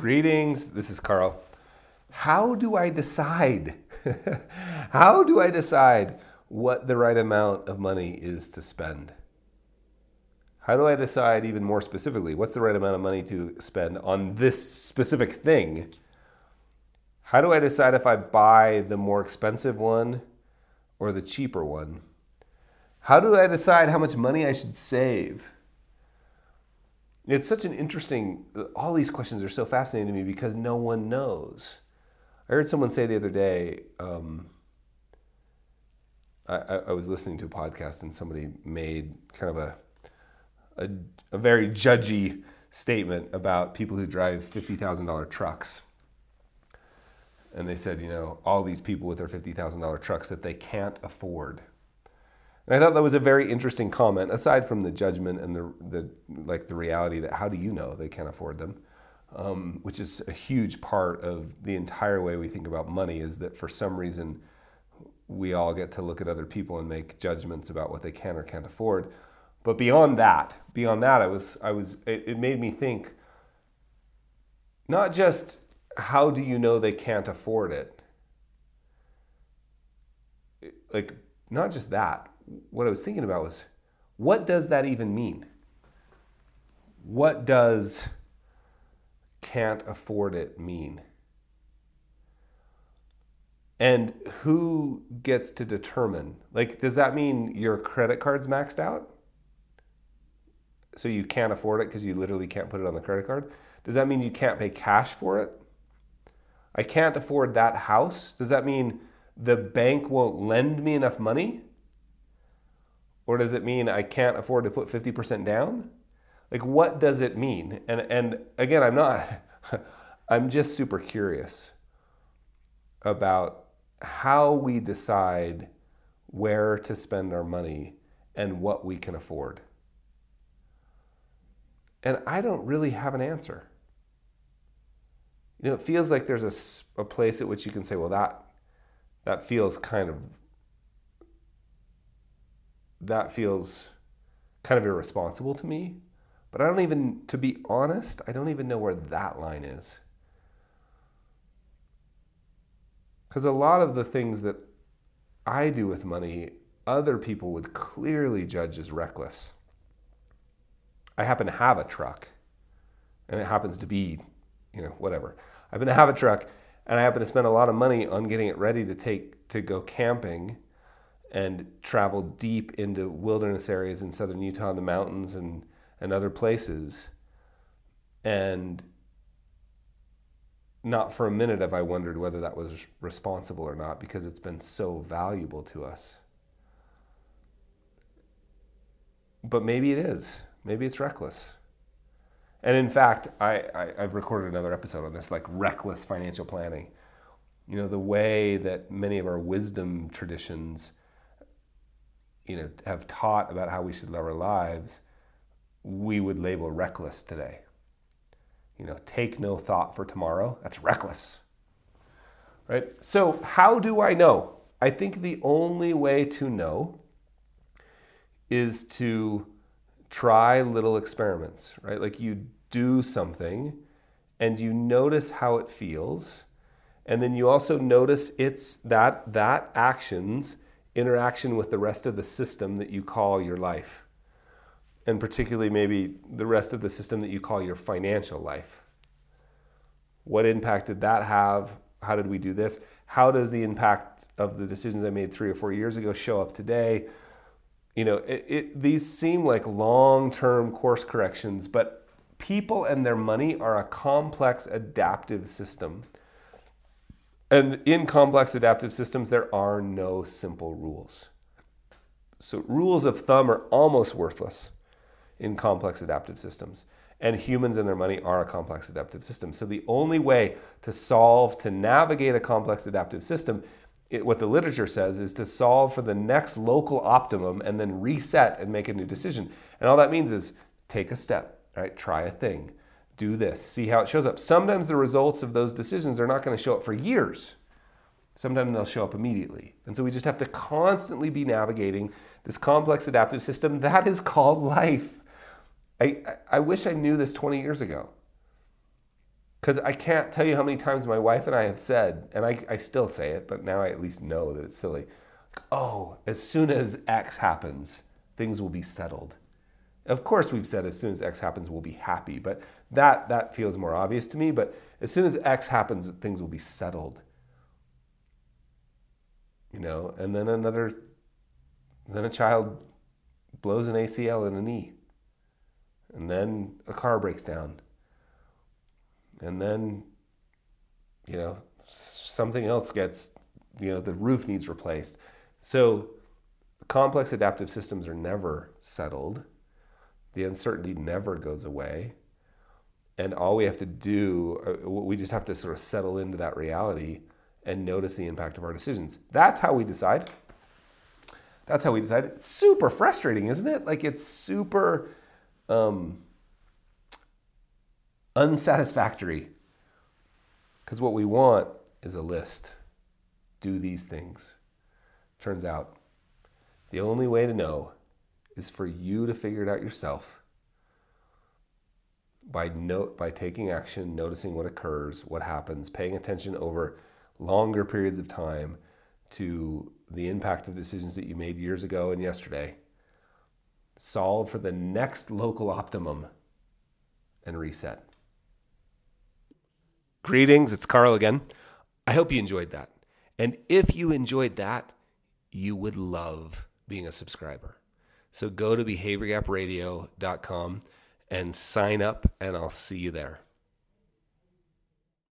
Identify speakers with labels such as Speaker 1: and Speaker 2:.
Speaker 1: Greetings, this is Carl. How do I decide? How do I decide what the right amount of money is to spend? How do I decide, even more specifically, what's the right amount of money to spend on this specific thing? How do I decide if I buy the more expensive one or the cheaper one? How do I decide how much money I should save? It's such an interesting, all these questions are so fascinating to me because no one knows. I heard someone say the other day, um, I, I, was listening to a podcast and somebody made kind of a, a, a very judgy statement about people who drive $50,000 trucks. And they said, you know, all these people with their $50,000 trucks that they can't afford. And I thought that was a very interesting comment, aside from the judgment and the, the like the reality that how do you know they can't afford them, um, which is a huge part of the entire way we think about money. Is that for some reason we all get to look at other people and make judgments about what they can or can't afford. But beyond that, beyond that, I was I was it, it made me think. Not just how do you know they can't afford it. Like not just that what I was thinking about was what does that even mean? What does can't afford it mean? And who gets to determine? Like, does that mean your credit card's maxed out? So you can't afford it because you literally can't put it on the credit card? Does that mean you can't pay cash for it? I can't afford that house. Does that mean the bank won't lend me enough money? Or does it mean I can't afford to put 50% down? Like, what does it mean? And, and again, I'm not, I'm just super curious about how we decide where to spend our money and what we can afford. And I don't really have an answer. You know, it feels like there's a, a place at which you can say, well, that, that feels kind of that feels kind of irresponsible to me. But I don't even, to be honest, I don't even know where that line is. Because a lot of the things that I do with money, other people would clearly judge as reckless. I happen to have a truck, and it happens to be, you know, whatever. I happen to have a truck, and I happen to spend a lot of money on getting it ready to take to go camping and travel deep into wilderness areas in southern Utah, the mountains and, and other places. And not for a minute have I wondered whether that was responsible or not because it's been so valuable to us. But maybe it is. Maybe it's reckless. And in fact, I, I, have recorded another episode on this, like reckless financial planning. You know, the way that many of our wisdom traditions you know, have taught about how we should live our lives, we would label reckless today. You know, take no thought for tomorrow. That's reckless. Right? So, how do I know? I think the only way to know is to try little experiments, right? Like you do something and you notice how it feels, and then you also notice it's that that actions interaction with the rest of the system that you call your life. And particularly, maybe the rest of the system that you call your financial life. What impact did that have? How did we do this? How does the impact of the decisions I made three or four years ago show up today? You know, it, it, these seem like long term course corrections, but people and their money are a complex adaptive system and in complex adaptive systems, there are no simple rules. So, rules of thumb are almost worthless in complex adaptive systems. And humans and their money are a complex adaptive system. So, the only way to solve, to navigate a complex adaptive system, it, what the literature says is to solve for the next local optimum and then reset and make a new decision. And all that means is take a step, right? Try a thing do this, see how it shows up. Sometimes the results of those decisions are not going to show up for years. Sometimes they'll show up immediately. And so we just have to constantly be navigating this complex adaptive system that is called life. I, I wish I knew this 20 years ago. Because I can't tell you how many times my wife and I have said, and I, I still say it, but now I at least know that it's silly. Oh, as soon as X happens, things will be settled. Of course, we've said as soon as X happens, we'll be happy, but that, that feels more obvious to me. But as soon as X happens, things will be settled. You know, and then another, then a child blows an ACL in a knee, and then a car breaks down, and then, you know, something else gets, you know, the roof needs replaced. So complex adaptive systems are never settled. The uncertainty never goes away. And all we have to do, uh, we just have to sort of settle into that reality and notice the impact of our decisions. That's how we decide. That's how we decide. It's super frustrating, isn't it? Like it's super um, unsatisfactory. Because what we want is a list. Do these things. Turns out the only way to know is for you to figure it out yourself by note by taking action, noticing what occurs, what happens, paying attention over longer periods of time to the impact of decisions that you made years ago and yesterday. Solve for the next local optimum and reset. Greetings, it's Carl again. I hope you enjoyed that. And if you enjoyed that, you would love being a subscriber. So go to behaviorgapradio.com and sign up, and I'll see you there.